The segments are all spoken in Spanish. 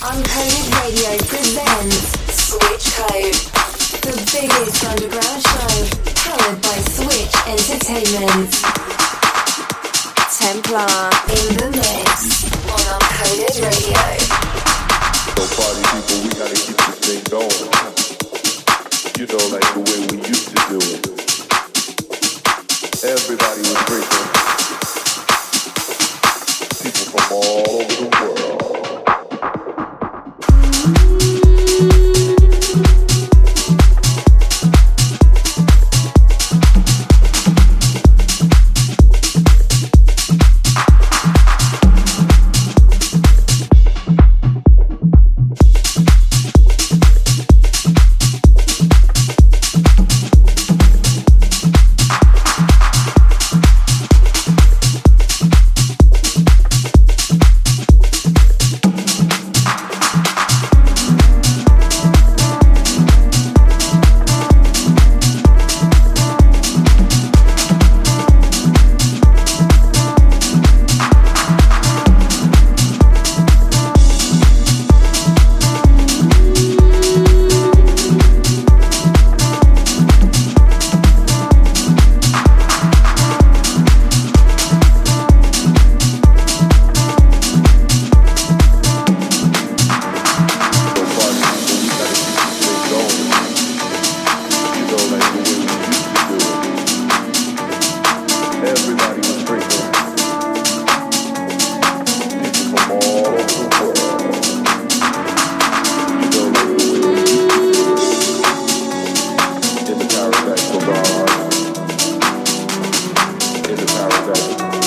Uncoded Radio presents Switch Code, the biggest underground show, powered by Switch Entertainment. Templar in the mix on Uncoded Radio. So party people, we gotta keep this thing going. You know, like the way we used to do it. Everybody was drinking. People from all over the world. Gracias.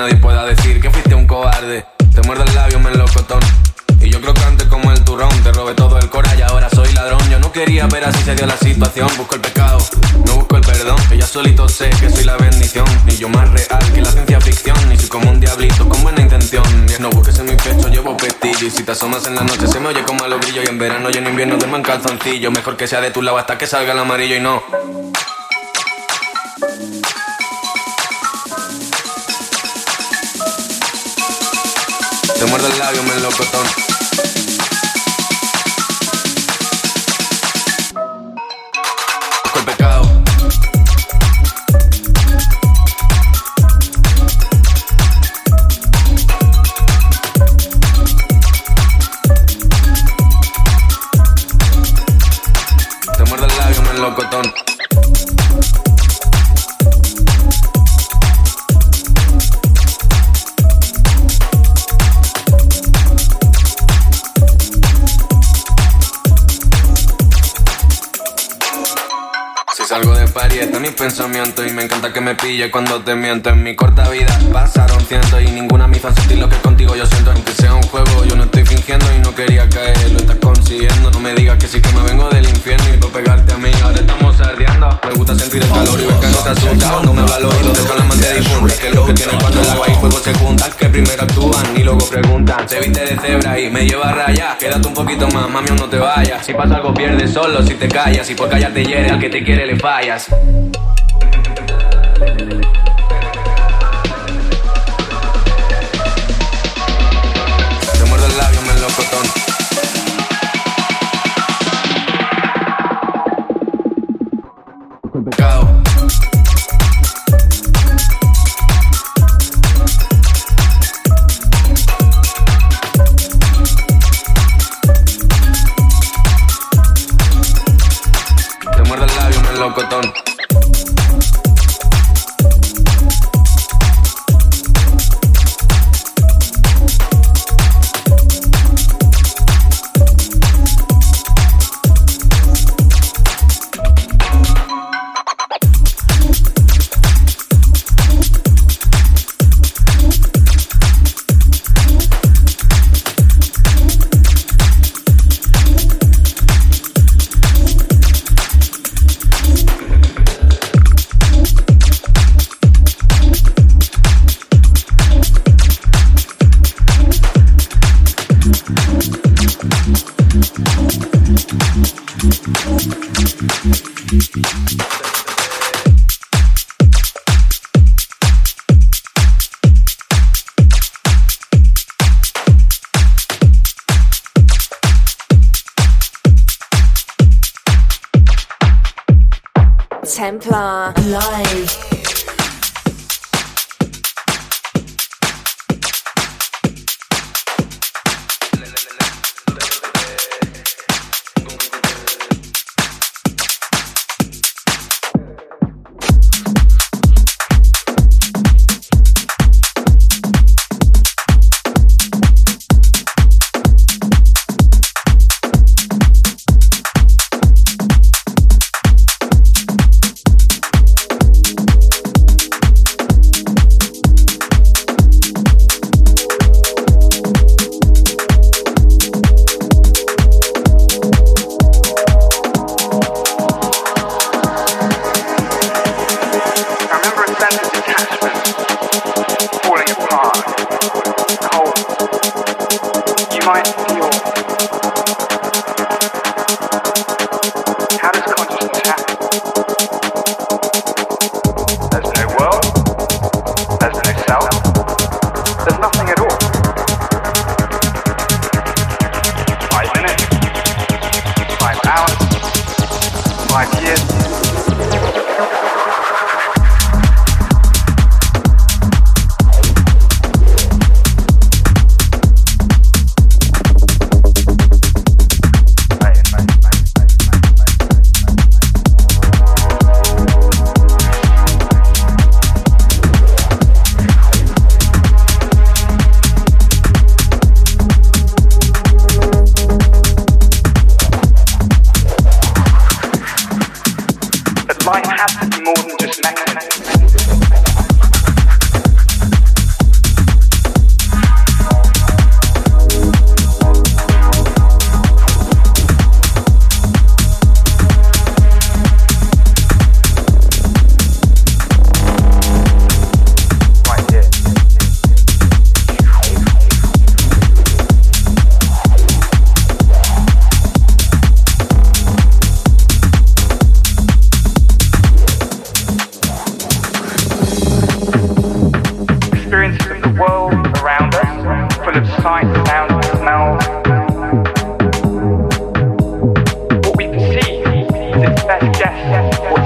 nadie pueda decir que fuiste un cobarde. Te muerdo el labio, me enlocotón. Y yo creo que antes como el turrón, te robé todo el cora y ahora soy ladrón. Yo no quería ver así se dio la situación. Busco el pecado, no busco el perdón. Que ya solito sé que soy la bendición. Y yo más real que la ciencia ficción. Y soy como un diablito con buena intención. no busques en mi pecho, llevo pestillo. Y si te asomas en la noche se me oye como malo brillo Y en verano y en invierno duermo en calzoncillo. Mejor que sea de tu lado hasta que salga el amarillo y no. el labio me lo locotón me pille cuando te miento en mi corta vida Pasaron cientos y ninguna me hizo sentir lo que contigo yo siento Aunque sea un juego, yo no estoy fingiendo y no quería caer Lo estás consiguiendo, no me digas que sí que me vengo del infierno Y por pegarte a mí ahora estamos ardeando Me gusta sentir el calor y ver que no te asusta Cuando me valoro y no dejo la mente difunta Que lo que tiene cuando el agua y fuego se juntan Que primero actúan y luego preguntan te viste de cebra y me lleva a raya Quédate un poquito más, mami, no te vayas Si pasa algo pierdes solo si te callas si por callarte hiere al que te quiere le fallas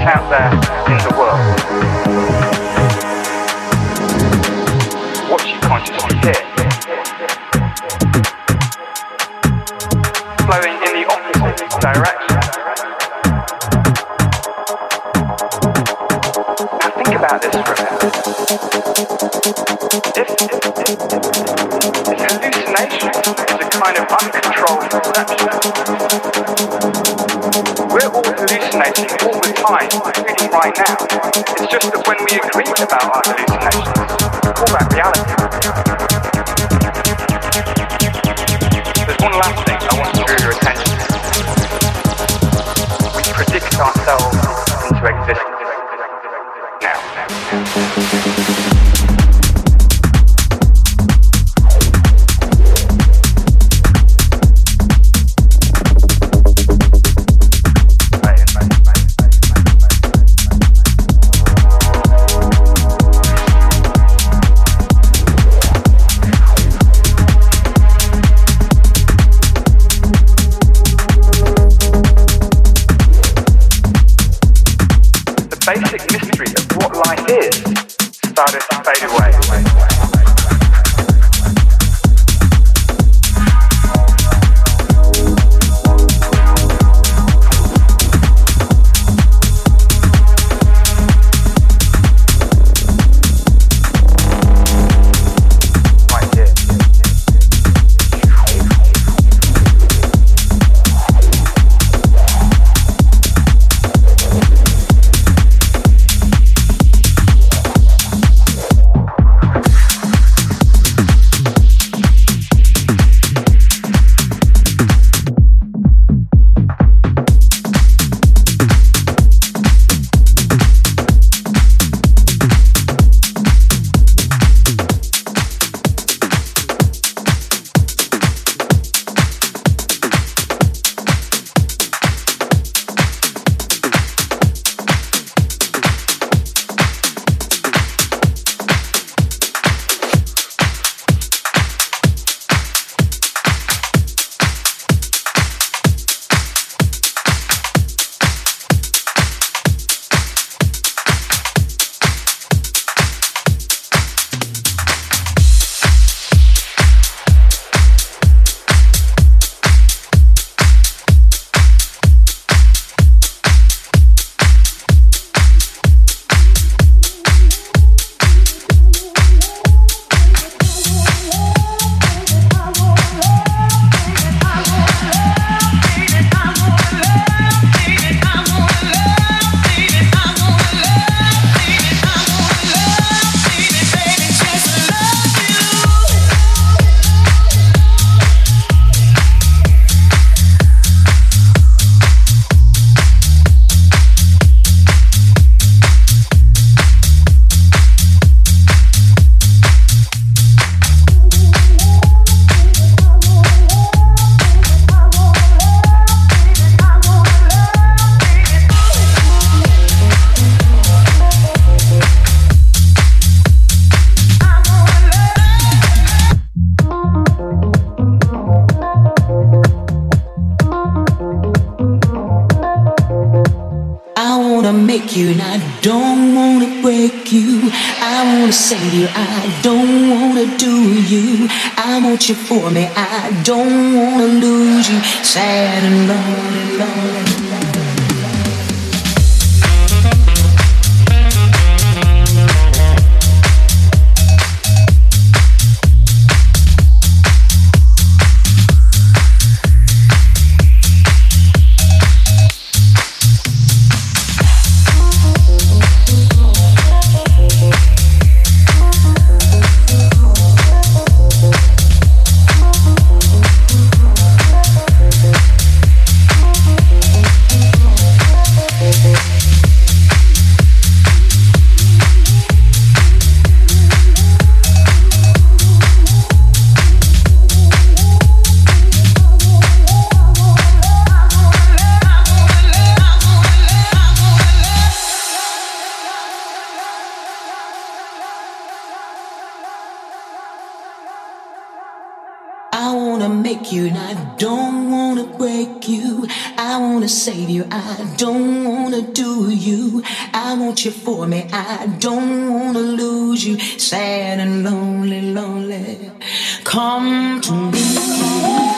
out there in the world. say to you, I don't wanna do you. I want you for me. I don't wanna lose you. Sad and lonely, lonely. wanna save you. I don't wanna do you. I want you for me. I don't wanna lose you. Sad and lonely, lonely. Come to me.